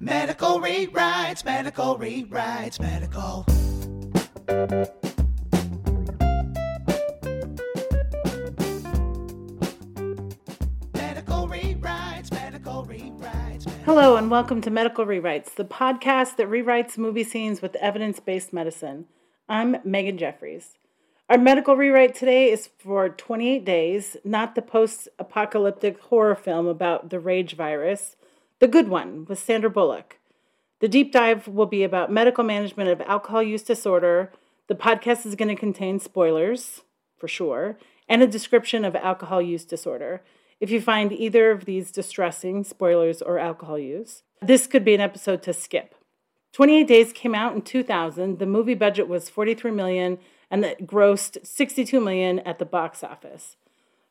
Medical rewrites, medical rewrites, medical. Medical rewrites, medical rewrites. Hello, and welcome to Medical Rewrites, the podcast that rewrites movie scenes with evidence based medicine. I'm Megan Jeffries. Our medical rewrite today is for 28 Days, not the post apocalyptic horror film about the rage virus, the good one with Sandra Bullock. The deep dive will be about medical management of alcohol use disorder. The podcast is going to contain spoilers, for sure, and a description of alcohol use disorder. If you find either of these distressing, spoilers or alcohol use, this could be an episode to skip. 28 Days came out in 2000. The movie budget was 43 million and it grossed 62 million at the box office.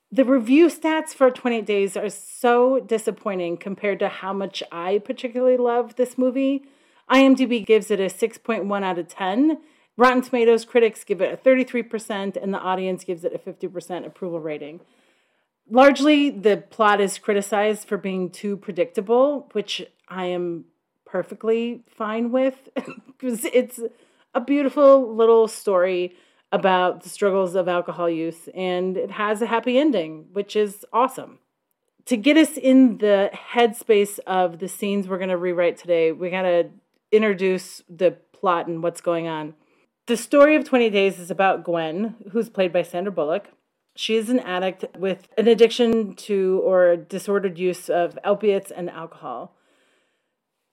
The review stats for 28 Days are so disappointing compared to how much I particularly love this movie. IMDb gives it a 6.1 out of 10. Rotten Tomatoes critics give it a 33%, and the audience gives it a 50% approval rating. Largely, the plot is criticized for being too predictable, which I am perfectly fine with because it's a beautiful little story about the struggles of alcohol use and it has a happy ending, which is awesome. To get us in the headspace of the scenes we're going to rewrite today, we got to introduce the plot and what's going on. The story of 20 Days is about Gwen, who's played by Sandra Bullock. She is an addict with an addiction to or disordered use of opiates and alcohol.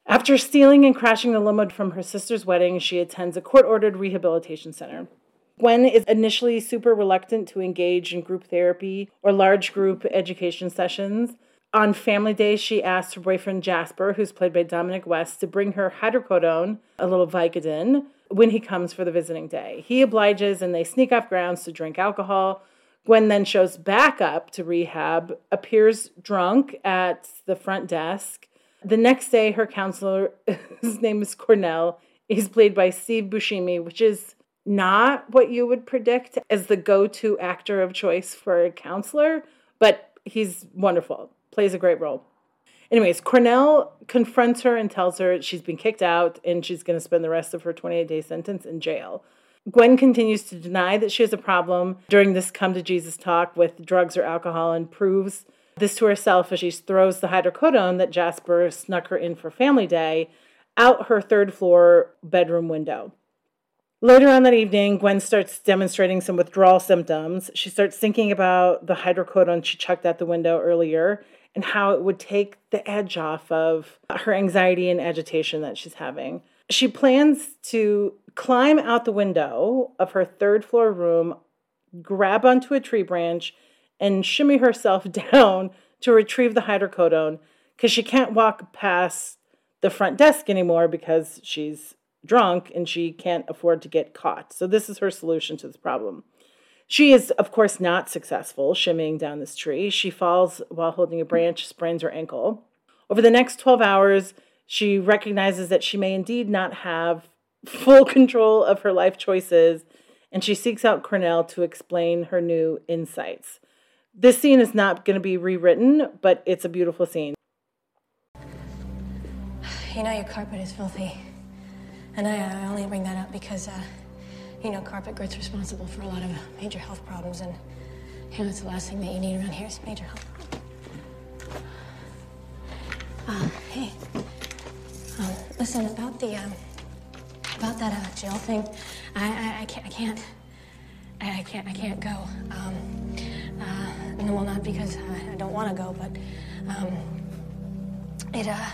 After stealing and crashing the limo from her sister's wedding, she attends a court ordered rehabilitation center. Gwen is initially super reluctant to engage in group therapy or large group education sessions. On family day, she asks her boyfriend Jasper, who's played by Dominic West, to bring her hydrocodone, a little Vicodin, when he comes for the visiting day. He obliges and they sneak off grounds to drink alcohol. Gwen then shows back up to rehab, appears drunk at the front desk. The next day, her counselor, his name is Cornell, he's played by Steve Buscemi, which is not what you would predict as the go to actor of choice for a counselor, but he's wonderful, plays a great role. Anyways, Cornell confronts her and tells her she's been kicked out and she's going to spend the rest of her 28 day sentence in jail. Gwen continues to deny that she has a problem during this come to Jesus talk with drugs or alcohol and proves this to herself as she throws the hydrocodone that Jasper snuck her in for family day out her third floor bedroom window. Later on that evening, Gwen starts demonstrating some withdrawal symptoms. She starts thinking about the hydrocodone she chucked out the window earlier and how it would take the edge off of her anxiety and agitation that she's having. She plans to climb out the window of her third floor room, grab onto a tree branch, and shimmy herself down to retrieve the hydrocodone because she can't walk past the front desk anymore because she's drunk and she can't afford to get caught. So, this is her solution to this problem. She is, of course, not successful shimmying down this tree. She falls while holding a branch, sprains her ankle. Over the next 12 hours, she recognizes that she may indeed not have full control of her life choices, and she seeks out Cornell to explain her new insights. This scene is not going to be rewritten, but it's a beautiful scene. You know your carpet is filthy. And I, I only bring that up because, uh, you know, carpet grit's responsible for a lot of major health problems. And, you know, it's the last thing that you need around here is major health. Uh, hey. Um, listen, about the, um, about that uh, jail thing, I, I, I can't, I can't, I, I can't, I can't go. Um, uh, no, well, not because I, I don't want to go, but, um, it, uh,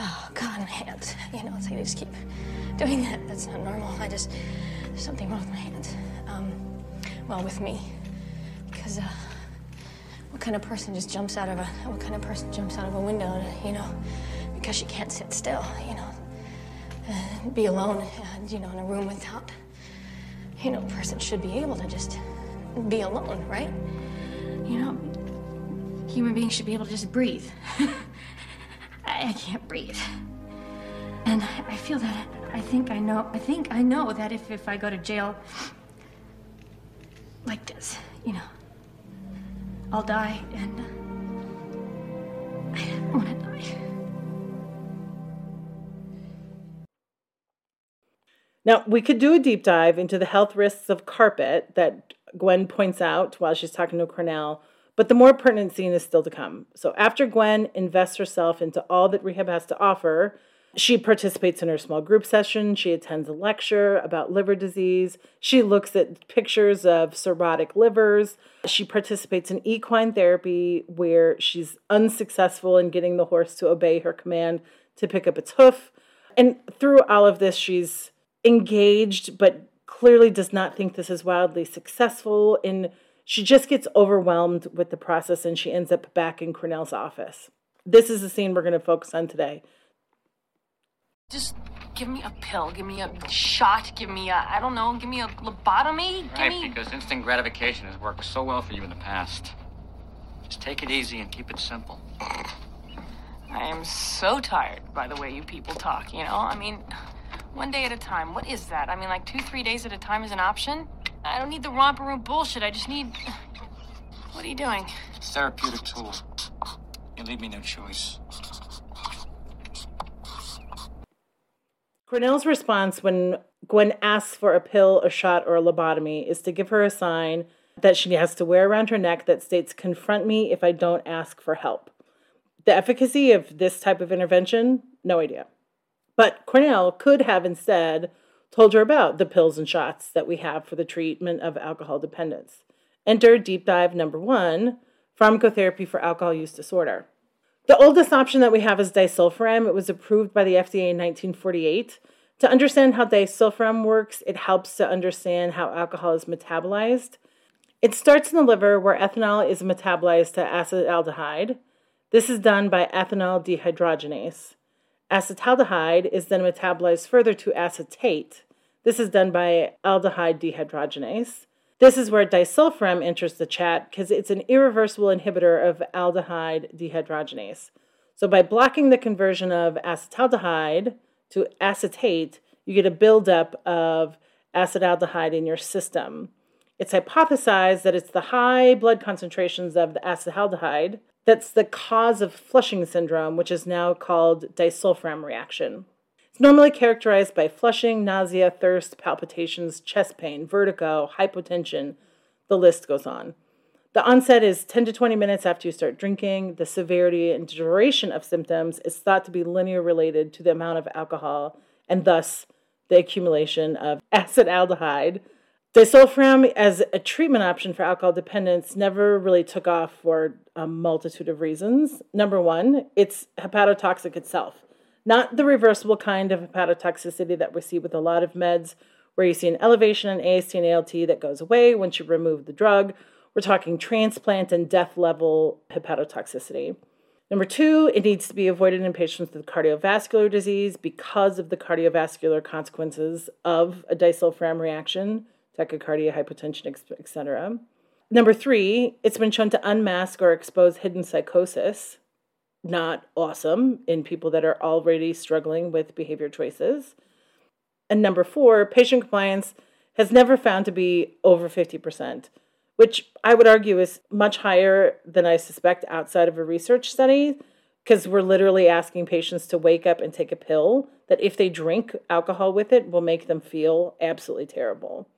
Oh, God, my hands. You know, it's like they just keep doing that. That's not normal. I just, there's something wrong with my hands. Um, well, with me. Because, uh, what kind of person just jumps out of a, what kind of person jumps out of a window, you know, because she can't sit still, you know, uh, be alone, uh, you know, in a room without, you know, a person should be able to just be alone, right? You know, human beings should be able to just breathe. I, I can't breathe. And I, I feel that I think I know, I think I know that if, if I go to jail like this, you know, I'll die and I don't want to die. Now, we could do a deep dive into the health risks of carpet that Gwen points out while she's talking to Cornell, but the more pertinent scene is still to come. So, after Gwen invests herself into all that rehab has to offer, she participates in her small group session. She attends a lecture about liver disease. She looks at pictures of cirrhotic livers. She participates in equine therapy, where she's unsuccessful in getting the horse to obey her command to pick up its hoof. And through all of this, she's engaged, but clearly does not think this is wildly successful. And she just gets overwhelmed with the process and she ends up back in Cornell's office. This is the scene we're going to focus on today. Just give me a pill, give me a shot, give me a, I don't know, give me a lobotomy, give Right, me. because instant gratification has worked so well for you in the past. Just take it easy and keep it simple. I am so tired by the way you people talk, you know? I mean, one day at a time. What is that? I mean, like two, three days at a time is an option? I don't need the romper room bullshit. I just need. What are you doing? It's a therapeutic tool. You leave me no choice. Cornell's response when Gwen asks for a pill, a shot, or a lobotomy is to give her a sign that she has to wear around her neck that states, Confront me if I don't ask for help. The efficacy of this type of intervention, no idea. But Cornell could have instead told her about the pills and shots that we have for the treatment of alcohol dependence. Enter deep dive number one pharmacotherapy for alcohol use disorder. The oldest option that we have is disulfiram. It was approved by the FDA in 1948. To understand how disulfiram works, it helps to understand how alcohol is metabolized. It starts in the liver where ethanol is metabolized to acetaldehyde. This is done by ethanol dehydrogenase. Acetaldehyde is then metabolized further to acetate. This is done by aldehyde dehydrogenase. This is where disulfiram enters the chat because it's an irreversible inhibitor of aldehyde dehydrogenase. So, by blocking the conversion of acetaldehyde to acetate, you get a buildup of acetaldehyde in your system. It's hypothesized that it's the high blood concentrations of the acetaldehyde that's the cause of flushing syndrome, which is now called disulfiram reaction. It's normally characterized by flushing, nausea, thirst, palpitations, chest pain, vertigo, hypotension. The list goes on. The onset is 10 to 20 minutes after you start drinking. The severity and duration of symptoms is thought to be linear related to the amount of alcohol and thus the accumulation of acetaldehyde. Disulfiram as a treatment option for alcohol dependence never really took off for a multitude of reasons. Number one, it's hepatotoxic itself, not the reversible kind of hepatotoxicity that we see with a lot of meds, where you see an elevation in AST and ALT that goes away once you remove the drug. We're talking transplant and death level hepatotoxicity. Number two, it needs to be avoided in patients with cardiovascular disease because of the cardiovascular consequences of a disulfiram reaction, tachycardia, hypotension, etc. Number three, it's been shown to unmask or expose hidden psychosis. Not awesome in people that are already struggling with behavior choices. And number four, patient compliance has never found to be over 50%, which I would argue is much higher than I suspect outside of a research study, because we're literally asking patients to wake up and take a pill that, if they drink alcohol with it, will make them feel absolutely terrible.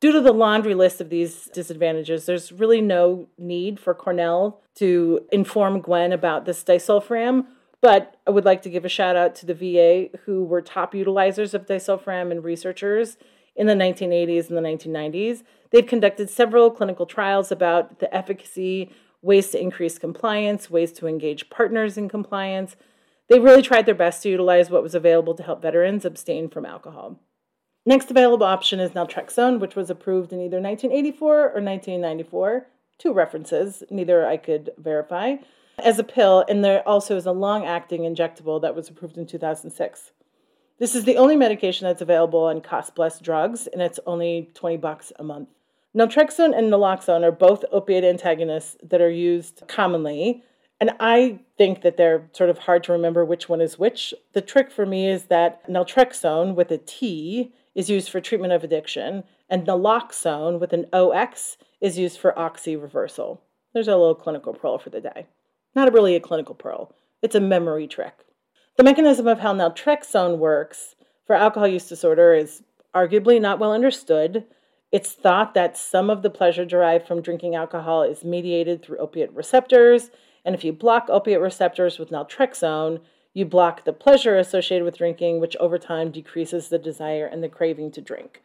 Due to the laundry list of these disadvantages, there's really no need for Cornell to inform Gwen about this disulfiram. But I would like to give a shout out to the VA, who were top utilizers of disulfiram and researchers in the 1980s and the 1990s. They've conducted several clinical trials about the efficacy, ways to increase compliance, ways to engage partners in compliance. They really tried their best to utilize what was available to help veterans abstain from alcohol. Next available option is naltrexone, which was approved in either 1984 or 1994. Two references, neither I could verify, as a pill, and there also is a long acting injectable that was approved in 2006. This is the only medication that's available on cost plus drugs, and it's only 20 bucks a month. Naltrexone and naloxone are both opiate antagonists that are used commonly, and I think that they're sort of hard to remember which one is which. The trick for me is that naltrexone with a T is used for treatment of addiction, and naloxone with an OX is used for oxy reversal. There's a little clinical pearl for the day. Not really a clinical pearl, it's a memory trick. The mechanism of how naltrexone works for alcohol use disorder is arguably not well understood. It's thought that some of the pleasure derived from drinking alcohol is mediated through opiate receptors, and if you block opiate receptors with naltrexone, you block the pleasure associated with drinking, which over time decreases the desire and the craving to drink.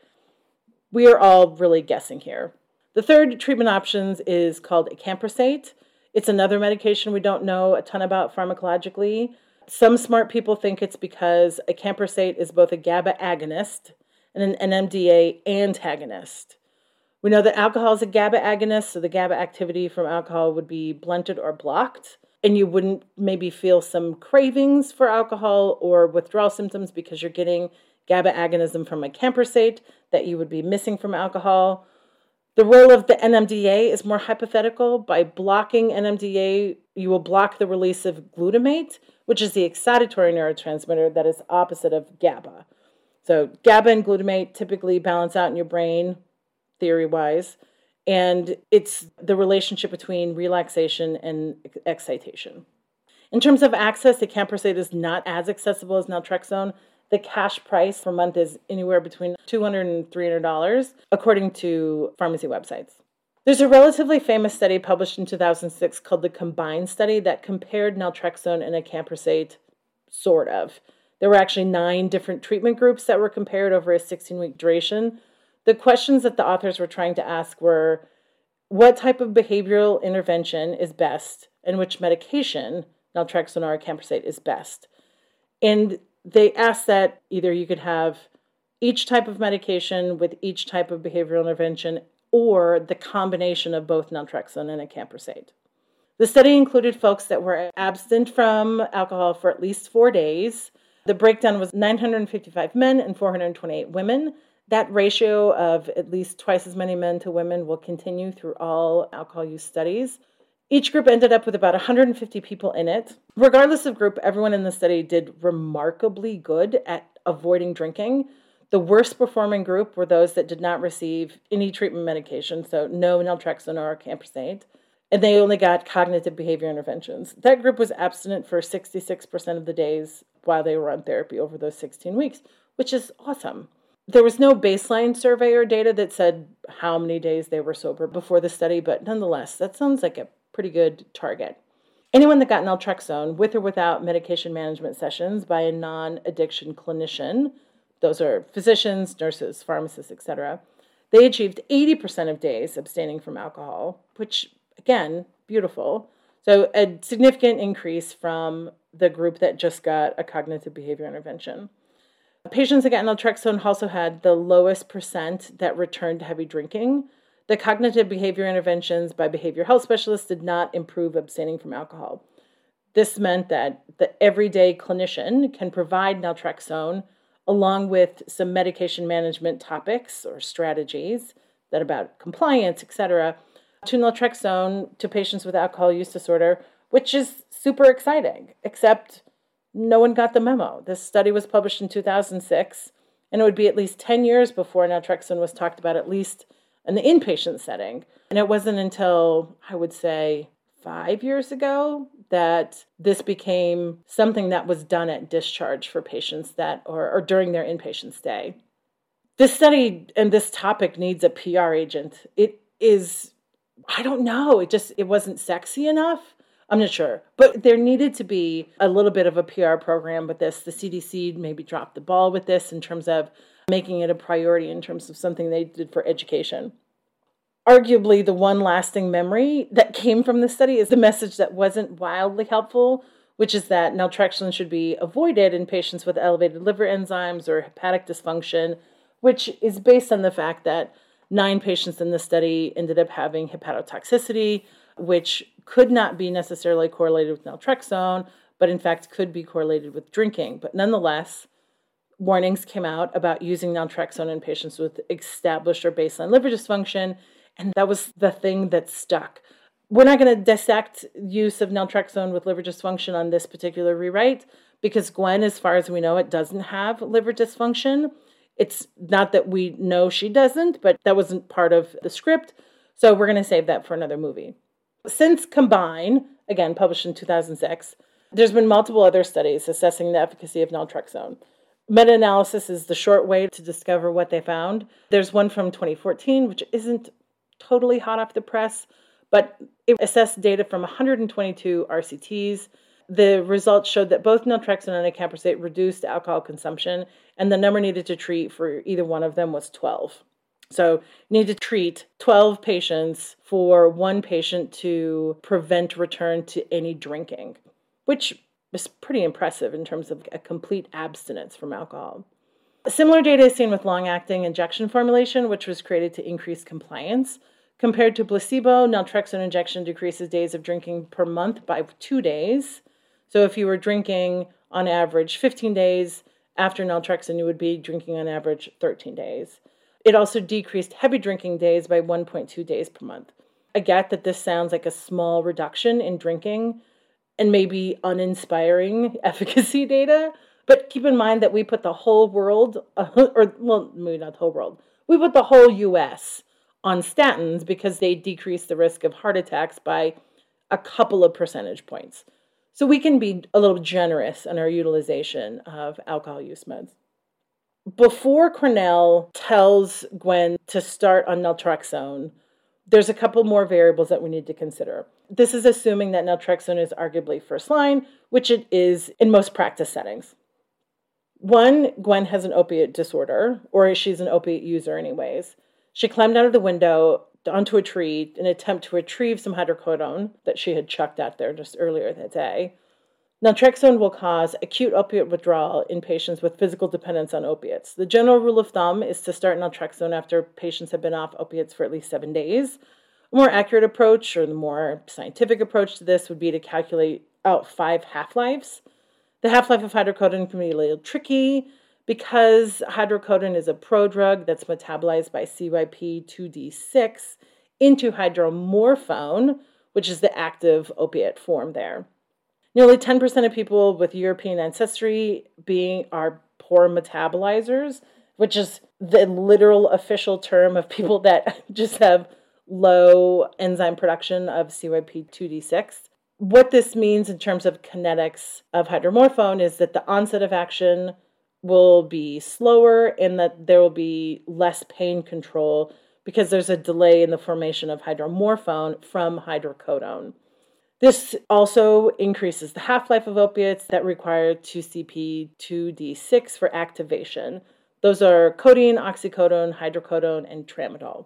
We are all really guessing here. The third treatment options is called acamprosate. It's another medication we don't know a ton about pharmacologically. Some smart people think it's because acamprosate is both a GABA agonist and an NMDA antagonist. We know that alcohol is a GABA agonist, so the GABA activity from alcohol would be blunted or blocked, and you wouldn't maybe feel some cravings for alcohol or withdrawal symptoms because you're getting GABA agonism from acamprosate that you would be missing from alcohol. The role of the NMDA is more hypothetical. By blocking NMDA, you will block the release of glutamate, which is the excitatory neurotransmitter that is opposite of GABA. So, GABA and glutamate typically balance out in your brain, theory wise, and it's the relationship between relaxation and excitation. In terms of access, the acamprosate is not as accessible as naltrexone. The cash price per month is anywhere between $200 and $300, according to pharmacy websites. There's a relatively famous study published in 2006 called the Combine Study that compared naltrexone and acamprosate, sort of. There were actually nine different treatment groups that were compared over a 16 week duration. The questions that the authors were trying to ask were what type of behavioral intervention is best and which medication, naltrexone or acamprosate, is best. And they asked that either you could have each type of medication with each type of behavioral intervention or the combination of both naltrexone and acamprosate. The study included folks that were absent from alcohol for at least four days. The breakdown was 955 men and 428 women. That ratio of at least twice as many men to women will continue through all alcohol use studies. Each group ended up with about 150 people in it. Regardless of group, everyone in the study did remarkably good at avoiding drinking. The worst performing group were those that did not receive any treatment medication, so no naltrexone or acamprosate, and they only got cognitive behavior interventions. That group was abstinent for 66% of the days while they were on therapy over those 16 weeks, which is awesome. There was no baseline survey or data that said how many days they were sober before the study, but nonetheless, that sounds like a pretty good target. Anyone that got naltrexone with or without medication management sessions by a non addiction clinician, those are physicians, nurses, pharmacists, etc., they achieved 80% of days abstaining from alcohol, which, again, beautiful. So, a significant increase from the group that just got a cognitive behavior intervention. Patients that got naltrexone also had the lowest percent that returned to heavy drinking. The cognitive behavior interventions by behavior health specialists did not improve abstaining from alcohol. This meant that the everyday clinician can provide naltrexone along with some medication management topics or strategies that about compliance, etc., to naltrexone to patients with alcohol use disorder, which is super exciting, except no one got the memo. This study was published in 2006, and it would be at least 10 years before naltrexone was talked about, at least in the inpatient setting. And it wasn't until, I would say, five years ago that this became something that was done at discharge for patients that or, or during their inpatient stay. This study and this topic needs a PR agent. It is I don't know, it just it wasn't sexy enough. I'm not sure. But there needed to be a little bit of a PR program with this. The CDC maybe dropped the ball with this in terms of making it a priority in terms of something they did for education. Arguably, the one lasting memory that came from the study is the message that wasn't wildly helpful, which is that naltrexone should be avoided in patients with elevated liver enzymes or hepatic dysfunction, which is based on the fact that nine patients in the study ended up having hepatotoxicity, which could not be necessarily correlated with naltrexone, but in fact could be correlated with drinking. But nonetheless, warnings came out about using naltrexone in patients with established or baseline liver dysfunction, and that was the thing that stuck. We're not going to dissect use of naltrexone with liver dysfunction on this particular rewrite because Gwen, as far as we know, it doesn't have liver dysfunction. It's not that we know she doesn't, but that wasn't part of the script. So we're going to save that for another movie. Since Combine, again published in 2006, there's been multiple other studies assessing the efficacy of naltrexone. Meta analysis is the short way to discover what they found. There's one from 2014, which isn't totally hot off the press, but it assessed data from 122 RCTs. The results showed that both naltrexone and acamprosate reduced alcohol consumption, and the number needed to treat for either one of them was 12. So, you need to treat 12 patients for one patient to prevent return to any drinking, which is pretty impressive in terms of a complete abstinence from alcohol. Similar data is seen with long acting injection formulation, which was created to increase compliance. Compared to placebo, naltrexone injection decreases days of drinking per month by two days. So if you were drinking on average 15 days after naltrexone, you would be drinking on average 13 days. It also decreased heavy drinking days by 1.2 days per month. I get that this sounds like a small reduction in drinking and maybe uninspiring efficacy data, but keep in mind that we put the whole world, or well, maybe not the whole world, we put the whole US on statins because they decrease the risk of heart attacks by a couple of percentage points. So we can be a little generous in our utilization of alcohol use meds. Before Cornell tells Gwen to start on naltrexone, there's a couple more variables that we need to consider. This is assuming that naltrexone is arguably first line, which it is in most practice settings. One, Gwen has an opiate disorder, or she's an opiate user, anyways. She climbed out of the window onto a tree in an attempt to retrieve some hydrocodone that she had chucked out there just earlier that day. Naltrexone will cause acute opiate withdrawal in patients with physical dependence on opiates. The general rule of thumb is to start naltrexone after patients have been off opiates for at least seven days. A more accurate approach, or the more scientific approach to this, would be to calculate out five half lives. The half life of hydrocodone can be a little tricky because hydrocodone is a prodrug that's metabolized by CYP2D6 into hydromorphone, which is the active opiate form there. Nearly 10% of people with European ancestry being are poor metabolizers, which is the literal official term of people that just have low enzyme production of CYP2D6. What this means in terms of kinetics of hydromorphone is that the onset of action will be slower and that there will be less pain control because there's a delay in the formation of hydromorphone from hydrocodone. This also increases the half life of opiates that require CYP2D6 for activation. Those are codeine, oxycodone, hydrocodone, and tramadol.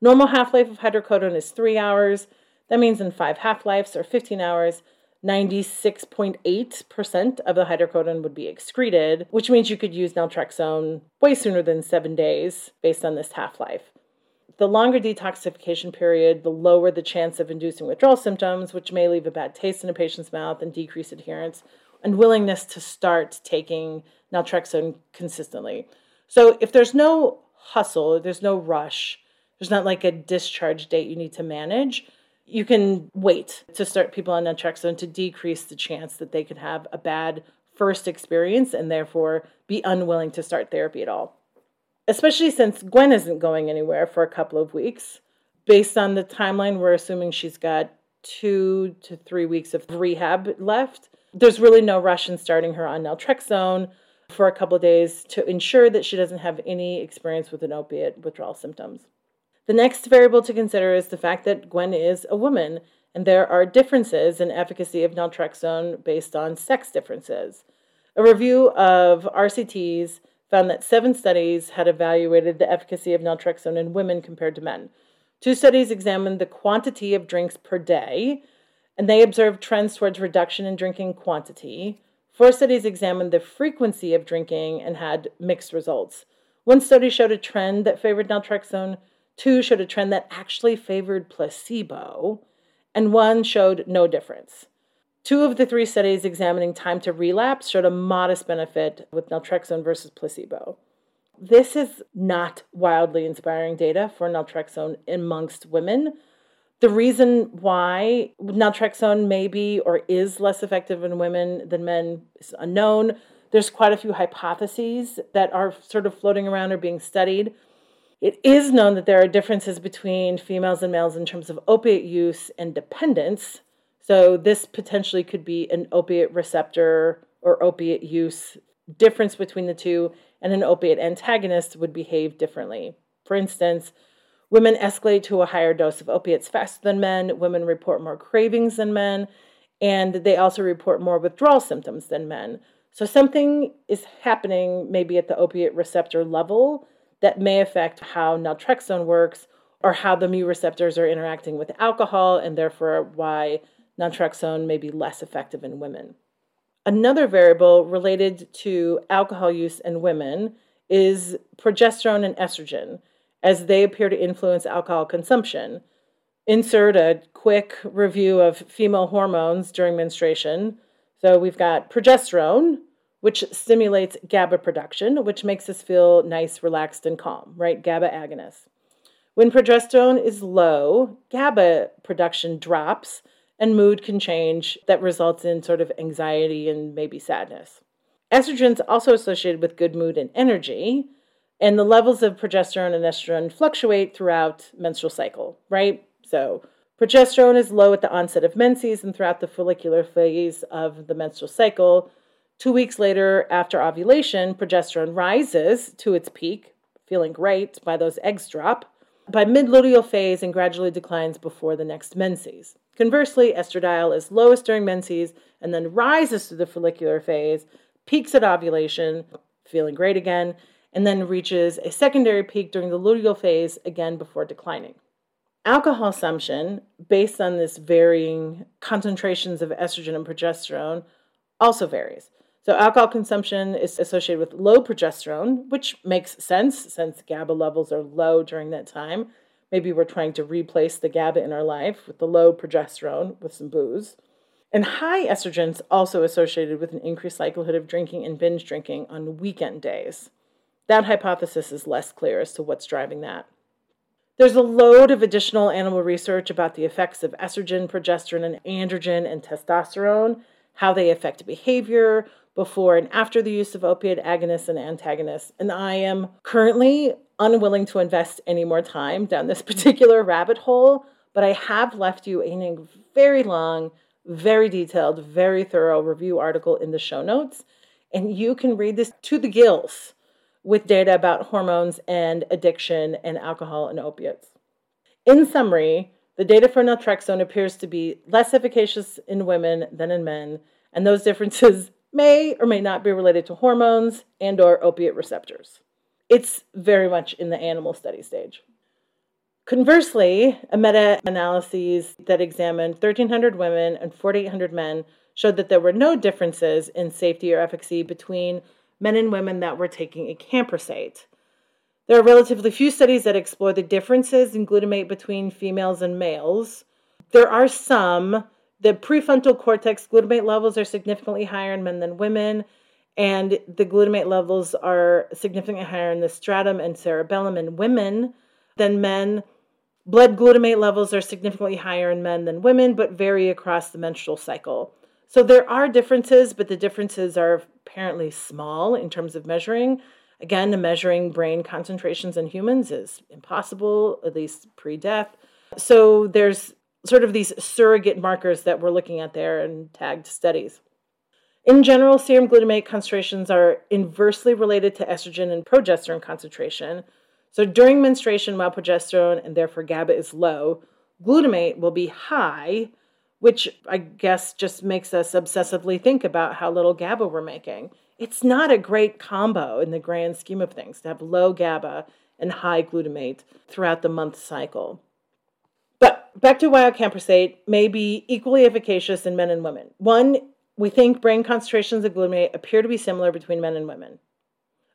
Normal half life of hydrocodone is three hours. That means in five half lives or 15 hours, 96.8% of the hydrocodone would be excreted, which means you could use naltrexone way sooner than seven days based on this half life. The longer detoxification period, the lower the chance of inducing withdrawal symptoms, which may leave a bad taste in a patient's mouth and decrease adherence and willingness to start taking naltrexone consistently. So, if there's no hustle, there's no rush, there's not like a discharge date you need to manage, you can wait to start people on naltrexone to decrease the chance that they could have a bad first experience and therefore be unwilling to start therapy at all. Especially since Gwen isn't going anywhere for a couple of weeks. Based on the timeline, we're assuming she's got two to three weeks of rehab left. There's really no rush in starting her on naltrexone for a couple of days to ensure that she doesn't have any experience with an opiate withdrawal symptoms. The next variable to consider is the fact that Gwen is a woman, and there are differences in efficacy of naltrexone based on sex differences. A review of RCTs found that seven studies had evaluated the efficacy of naltrexone in women compared to men. Two studies examined the quantity of drinks per day, and they observed trends towards reduction in drinking quantity. Four studies examined the frequency of drinking and had mixed results. One study showed a trend that favored naltrexone, Two showed a trend that actually favored placebo, and one showed no difference. Two of the three studies examining time to relapse showed a modest benefit with naltrexone versus placebo. This is not wildly inspiring data for naltrexone amongst women. The reason why naltrexone may be or is less effective in women than men is unknown. There's quite a few hypotheses that are sort of floating around or being studied. It is known that there are differences between females and males in terms of opiate use and dependence. So, this potentially could be an opiate receptor or opiate use difference between the two and an opiate antagonist would behave differently. For instance, women escalate to a higher dose of opiates faster than men, women report more cravings than men, and they also report more withdrawal symptoms than men. So something is happening maybe at the opiate receptor level that may affect how naltrexone works or how the mu receptors are interacting with alcohol and therefore why naltrexone may be less effective in women. Another variable related to alcohol use in women is progesterone and estrogen, as they appear to influence alcohol consumption. Insert a quick review of female hormones during menstruation. So we've got progesterone, which stimulates GABA production, which makes us feel nice, relaxed, and calm, right? GABA agonist. When progesterone is low, GABA production drops and mood can change that results in sort of anxiety and maybe sadness. Estrogen's also associated with good mood and energy, and the levels of progesterone and estrogen fluctuate throughout menstrual cycle, right? So progesterone is low at the onset of menses and throughout the follicular phase of the menstrual cycle. Two weeks later, after ovulation, progesterone rises to its peak, feeling great by those eggs drop, by mid luteal phase and gradually declines before the next menses. Conversely, estradiol is lowest during menses and then rises through the follicular phase, peaks at ovulation, feeling great again, and then reaches a secondary peak during the luteal phase again before declining. Alcohol consumption, based on this varying concentrations of estrogen and progesterone, also varies. So, alcohol consumption is associated with low progesterone, which makes sense since GABA levels are low during that time. Maybe we're trying to replace the GABA in our life with the low progesterone with some booze. And high estrogens also associated with an increased likelihood of drinking and binge drinking on weekend days. That hypothesis is less clear as to what's driving that. There's a load of additional animal research about the effects of estrogen, progesterone, and androgen and testosterone, how they affect behavior, before and after the use of opiate agonists and antagonists. And I am currently unwilling to invest any more time down this particular rabbit hole, but I have left you a very long, very detailed, very thorough review article in the show notes. And you can read this to the gills with data about hormones and addiction and alcohol and opiates. In summary, the data for naltrexone appears to be less efficacious in women than in men, and those differences may or may not be related to hormones and or opiate receptors. It's very much in the animal study stage. Conversely, a meta-analysis that examined 1,300 women and 4,800 men showed that there were no differences in safety or efficacy between men and women that were taking a acamprosate. There are relatively few studies that explore the differences in glutamate between females and males. There are some the prefrontal cortex glutamate levels are significantly higher in men than women, and the glutamate levels are significantly higher in the striatum and cerebellum in women than men. Blood glutamate levels are significantly higher in men than women, but vary across the menstrual cycle. So there are differences, but the differences are apparently small in terms of measuring. Again, measuring brain concentrations in humans is impossible, at least pre death. So there's sort of these surrogate markers that we're looking at there in tagged studies. In general, serum glutamate concentrations are inversely related to estrogen and progesterone concentration. So during menstruation, while progesterone and therefore GABA is low, glutamate will be high, which I guess just makes us obsessively think about how little GABA we're making. It's not a great combo in the grand scheme of things to have low GABA and high glutamate throughout the month cycle. Back to why acamprosate may be equally efficacious in men and women. One, we think brain concentrations of glutamate appear to be similar between men and women.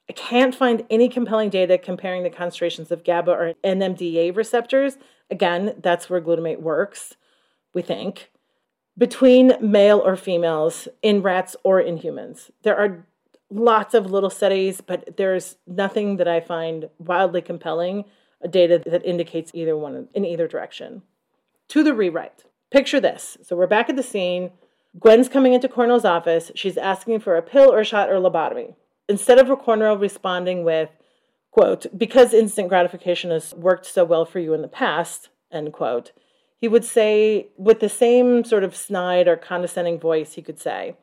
I can't find any compelling data comparing the concentrations of GABA or NMDA receptors. Again, that's where glutamate works, we think, between male or females in rats or in humans. There are lots of little studies, but there's nothing that I find wildly compelling data that indicates either one in either direction. To the rewrite. Picture this. So we're back at the scene. Gwen's coming into Cornell's office. She's asking for a pill or shot or lobotomy. Instead of Cornell responding with, quote, because instant gratification has worked so well for you in the past, end quote, he would say, with the same sort of snide or condescending voice, he could say,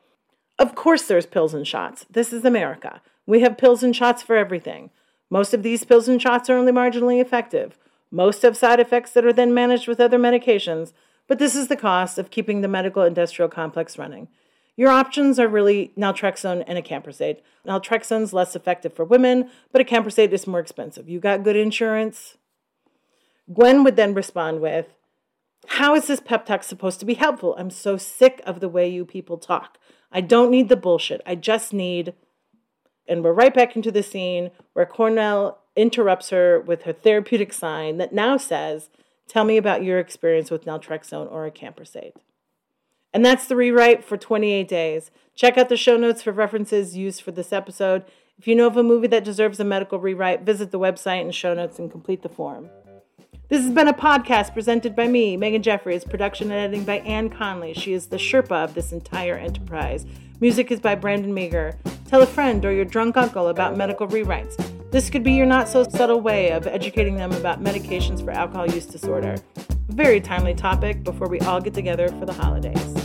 Of course, there's pills and shots. This is America. We have pills and shots for everything. Most of these pills and shots are only marginally effective. Most have side effects that are then managed with other medications, but this is the cost of keeping the medical industrial complex running. Your options are really naltrexone and acamprosate. Naltrexone's less effective for women, but acamprosate is more expensive. You got good insurance? Gwen would then respond with, How is this pep talk supposed to be helpful? I'm so sick of the way you people talk. I don't need the bullshit. I just need. And we're right back into the scene where Cornell interrupts her with her therapeutic sign that now says, Tell me about your experience with naltrexone or acamprosate. And that's the rewrite for 28 days. Check out the show notes for references used for this episode. If you know of a movie that deserves a medical rewrite, visit the website and show notes and complete the form. This has been a podcast presented by me, Megan Jeffries, production and editing by Anne Conley. She is the Sherpa of this entire enterprise. Music is by Brandon Meager. Tell a friend or your drunk uncle about medical rewrites. This could be your not so subtle way of educating them about medications for alcohol use disorder. A very timely topic before we all get together for the holidays.